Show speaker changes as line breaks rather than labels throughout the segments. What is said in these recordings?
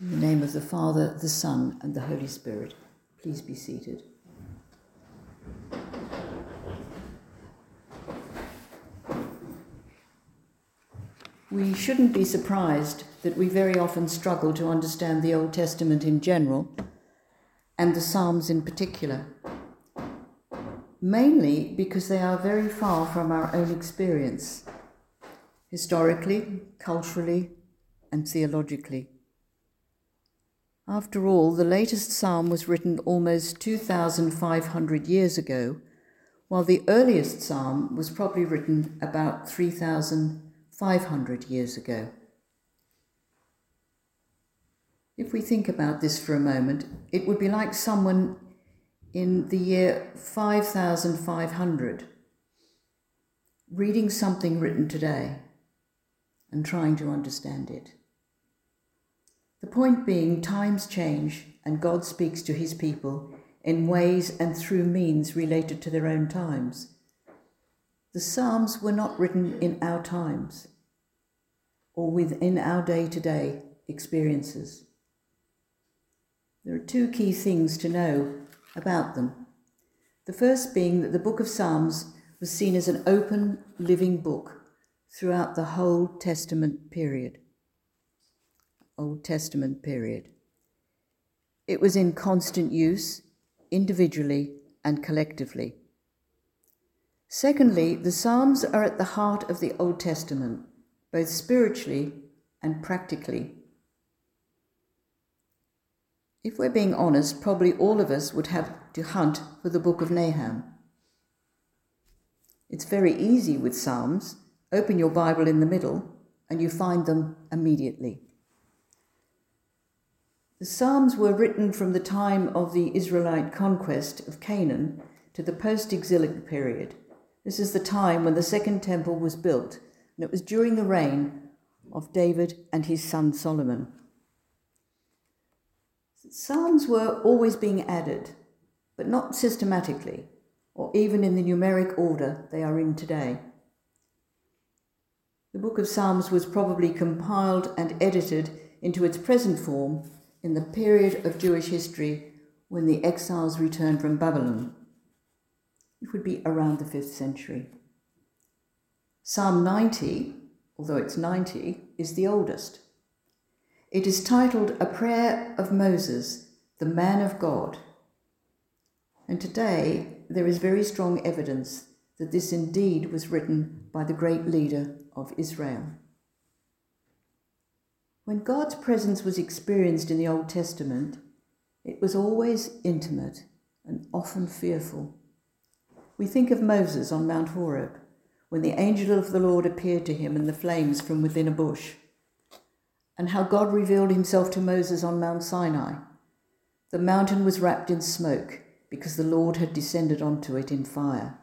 In the name of the Father, the Son, and the Holy Spirit, please be seated. We shouldn't be surprised that we very often struggle to understand the Old Testament in general and the Psalms in particular, mainly because they are very far from our own experience, historically, culturally, and theologically. After all, the latest psalm was written almost 2,500 years ago, while the earliest psalm was probably written about 3,500 years ago. If we think about this for a moment, it would be like someone in the year 5500 reading something written today and trying to understand it. The point being, times change and God speaks to his people in ways and through means related to their own times. The Psalms were not written in our times or within our day to day experiences. There are two key things to know about them. The first being that the book of Psalms was seen as an open, living book throughout the whole Testament period. Old Testament period. It was in constant use, individually and collectively. Secondly, the Psalms are at the heart of the Old Testament, both spiritually and practically. If we're being honest, probably all of us would have to hunt for the book of Nahum. It's very easy with Psalms. Open your Bible in the middle and you find them immediately. The Psalms were written from the time of the Israelite conquest of Canaan to the post exilic period. This is the time when the Second Temple was built, and it was during the reign of David and his son Solomon. Psalms were always being added, but not systematically, or even in the numeric order they are in today. The book of Psalms was probably compiled and edited into its present form in the period of Jewish history when the exiles returned from Babylon. It would be around the 5th century. Psalm 90, although it's 90, is the oldest. It is titled A Prayer of Moses, the Man of God. And today there is very strong evidence that this indeed was written by the great leader of Israel. When God's presence was experienced in the Old Testament, it was always intimate and often fearful. We think of Moses on Mount Horeb, when the angel of the Lord appeared to him in the flames from within a bush, and how God revealed himself to Moses on Mount Sinai. The mountain was wrapped in smoke because the Lord had descended onto it in fire.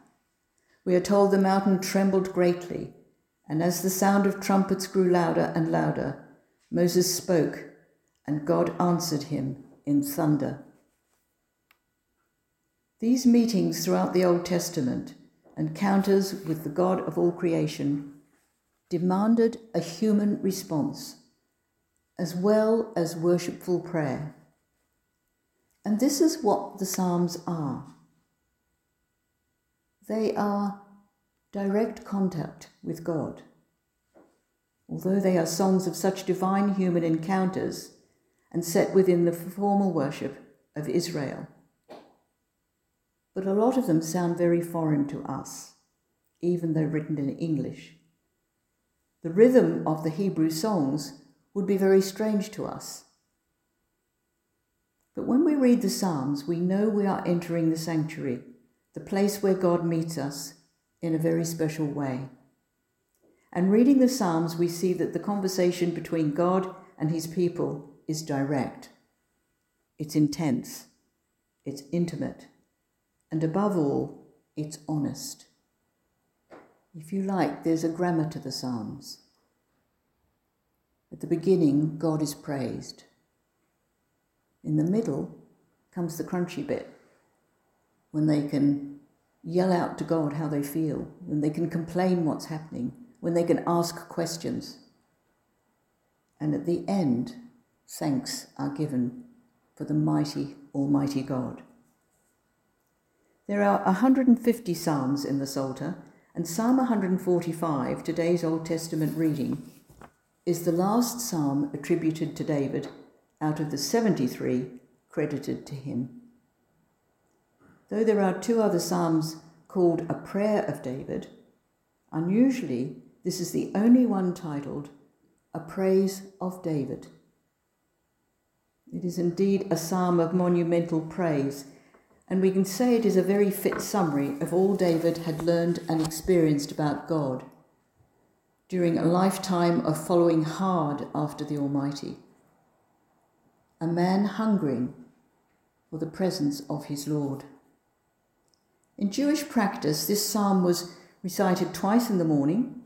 We are told the mountain trembled greatly, and as the sound of trumpets grew louder and louder, Moses spoke, and God answered him in thunder. These meetings throughout the Old Testament, encounters with the God of all creation, demanded a human response as well as worshipful prayer. And this is what the Psalms are they are direct contact with God although they are songs of such divine human encounters and set within the formal worship of Israel. But a lot of them sound very foreign to us, even though written in English. The rhythm of the Hebrew songs would be very strange to us. But when we read the Psalms, we know we are entering the sanctuary, the place where God meets us in a very special way. And reading the Psalms, we see that the conversation between God and his people is direct, it's intense, it's intimate, and above all, it's honest. If you like, there's a grammar to the Psalms. At the beginning, God is praised. In the middle comes the crunchy bit, when they can yell out to God how they feel, when they can complain what's happening when they can ask questions. And at the end, thanks are given for the mighty, almighty God. There are 150 psalms in the Psalter, and Psalm 145, today's Old Testament reading, is the last psalm attributed to David out of the 73 credited to him. Though there are two other psalms called a prayer of David, unusually this is the only one titled a praise of David. It is indeed a psalm of monumental praise and we can say it is a very fit summary of all David had learned and experienced about God during a lifetime of following hard after the Almighty. A man hungering for the presence of his Lord. In Jewish practice, this psalm was recited twice in the morning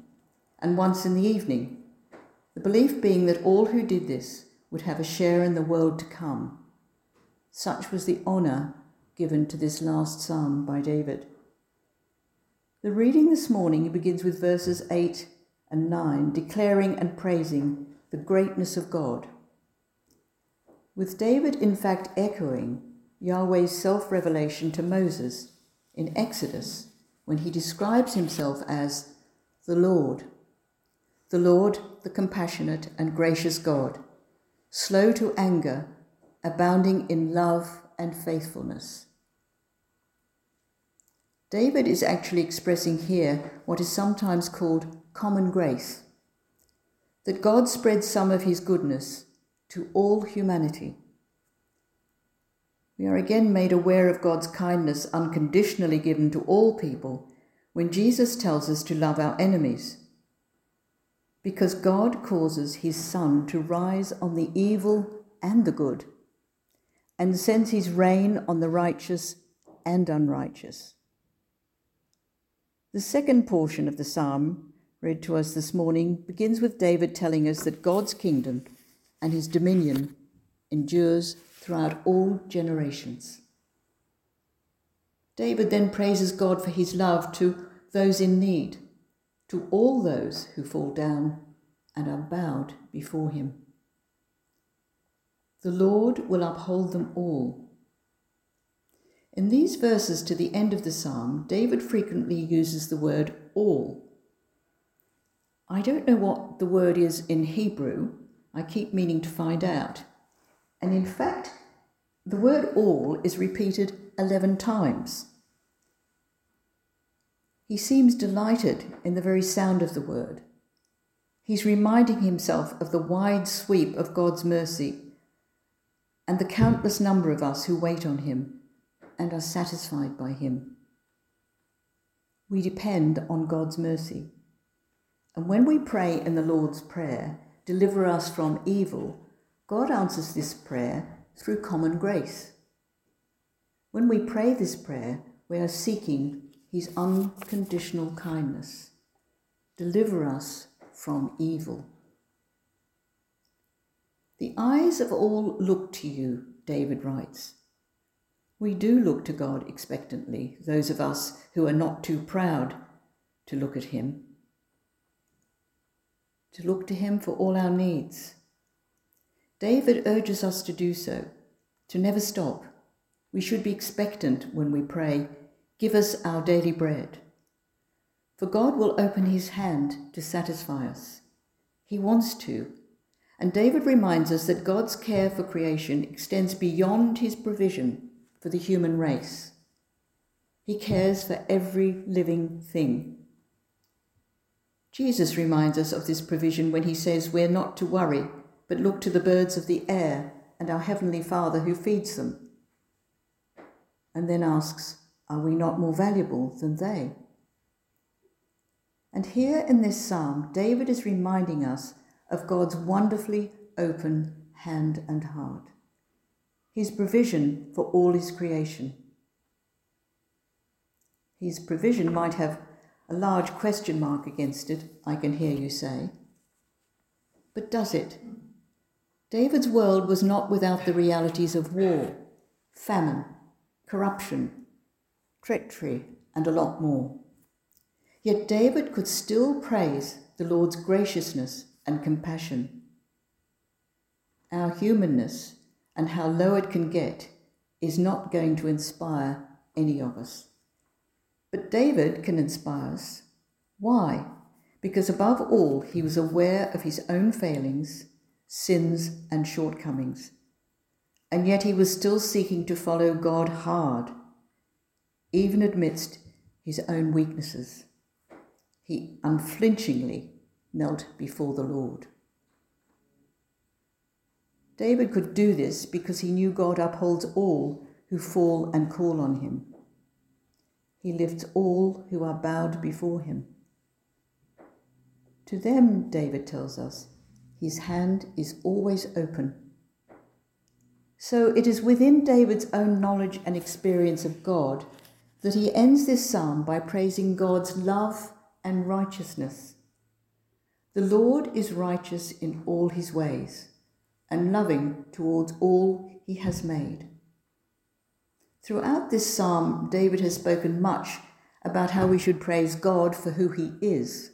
and once in the evening, the belief being that all who did this would have a share in the world to come. Such was the honour given to this last psalm by David. The reading this morning begins with verses 8 and 9, declaring and praising the greatness of God. With David, in fact, echoing Yahweh's self revelation to Moses in Exodus when he describes himself as the Lord, the Lord, the compassionate and gracious God, slow to anger, abounding in love and faithfulness. David is actually expressing here what is sometimes called common grace that God spreads some of his goodness to all humanity. We are again made aware of God's kindness unconditionally given to all people when Jesus tells us to love our enemies. Because God causes his sun to rise on the evil and the good, and sends his rain on the righteous and unrighteous. The second portion of the psalm, read to us this morning, begins with David telling us that God's kingdom and his dominion endures throughout all generations. David then praises God for his love to those in need, to all those who fall down and are bowed before him. The Lord will uphold them all in these verses to the end of the psalm, David frequently uses the word all. I don't know what the word is in Hebrew. I keep meaning to find out. And in fact, the word all is repeated 11 times. He seems delighted in the very sound of the word. He's reminding himself of the wide sweep of God's mercy and the countless number of us who wait on him and are satisfied by Him. We depend on God's mercy. And when we pray in the Lord's Prayer, deliver us from evil, God answers this prayer through common grace. When we pray this prayer, we are seeking His unconditional kindness. Deliver us from evil. The eyes of all look to you, David writes. We do look to God expectantly, those of us who are not too proud to look at Him, to look to Him for all our needs. David urges us to do so, to never stop. We should be expectant when we pray, Give us our daily bread. For God will open His hand to satisfy us. He wants to. And David reminds us that God's care for creation extends beyond His provision for the human race. He cares for every living thing. Jesus reminds us of this provision when he says we're not to worry, but look to the birds of the air and our Heavenly Father who feeds them. And then asks, Are we not more valuable than they? And here in this psalm, David is reminding us of God's wonderfully open hand and heart his provision for all his creation. His provision might have a large question mark against it, I can hear you say. But does it? David's world was not without the realities of war, famine, corruption, treachery, and a lot more. Yet David could still praise the Lord's graciousness and compassion. our humanness, and how low it can get is not going to inspire any of us. But David can inspire us. Why? Because above all, he was aware of his own failings, sins, and shortcomings. And yet he was still seeking to follow God hard, even amidst his own weaknesses. He unflinchingly knelt before the Lord. David could do this because he knew God upholds all who fall and call on him. He lifts all who are bowed before him. To them, David tells us, his hand is always open. So it is within David's own knowledge and experience of God that he ends this psalm by praising God's love and righteousness. The Lord is righteous in all his ways and loving towards all he has made. Throughout this psalm, David has spoken much about how we should praise God for who he is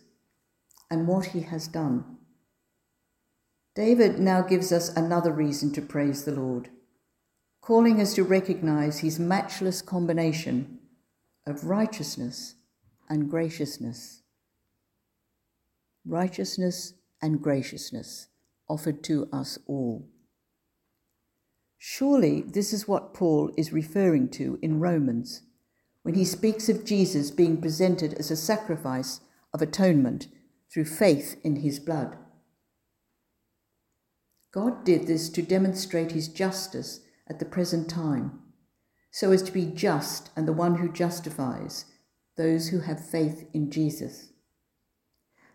and what he has done. David now gives us another reason to praise the Lord, calling us to recognize his matchless combination of righteousness and graciousness. Righteousness and graciousness offered to us all. Surely this is what Paul is referring to in Romans when he speaks of Jesus being presented as a sacrifice of atonement through faith in his blood. God did this to demonstrate his justice at the present time, so as to be just and the one who justifies those who have faith in Jesus.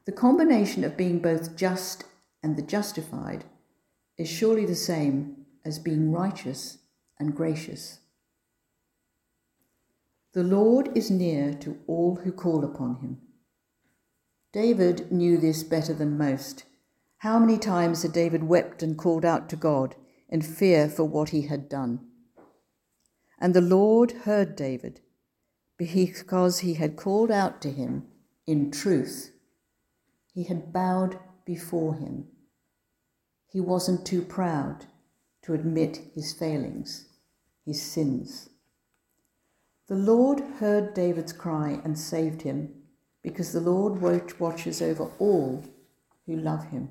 The combination of being both just and the justified is surely the same as being righteous and gracious. The Lord is near to all who call upon him. David knew this better than most. How many times had David wept and called out to God in fear for what he had done? And the Lord heard David because he had called out to him in truth. He had bowed before him. He wasn't too proud to admit his failings, his sins. The Lord heard David's cry and saved him because the Lord watches over all who love him.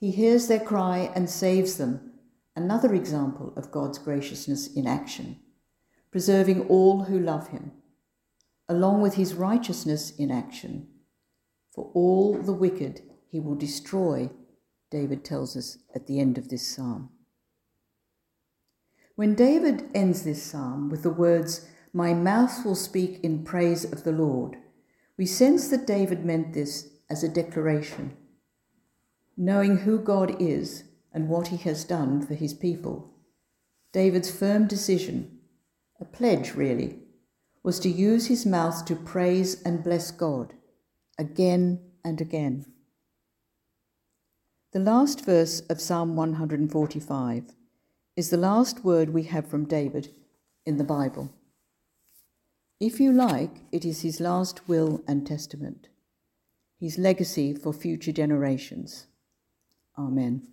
He hears their cry and saves them, another example of God's graciousness in action, preserving all who love him, along with his righteousness in action. For all the wicked he will destroy David tells us at the end of this psalm. When David ends this psalm with the words, My mouth will speak in praise of the Lord, we sense that David meant this as a declaration. Knowing who God is and what he has done for his people, David's firm decision, a pledge really, was to use his mouth to praise and bless God again and again. The last verse of Psalm 145 is the last word we have from David in the Bible. If you like, it is his last will and testament, his legacy for future generations. Amen.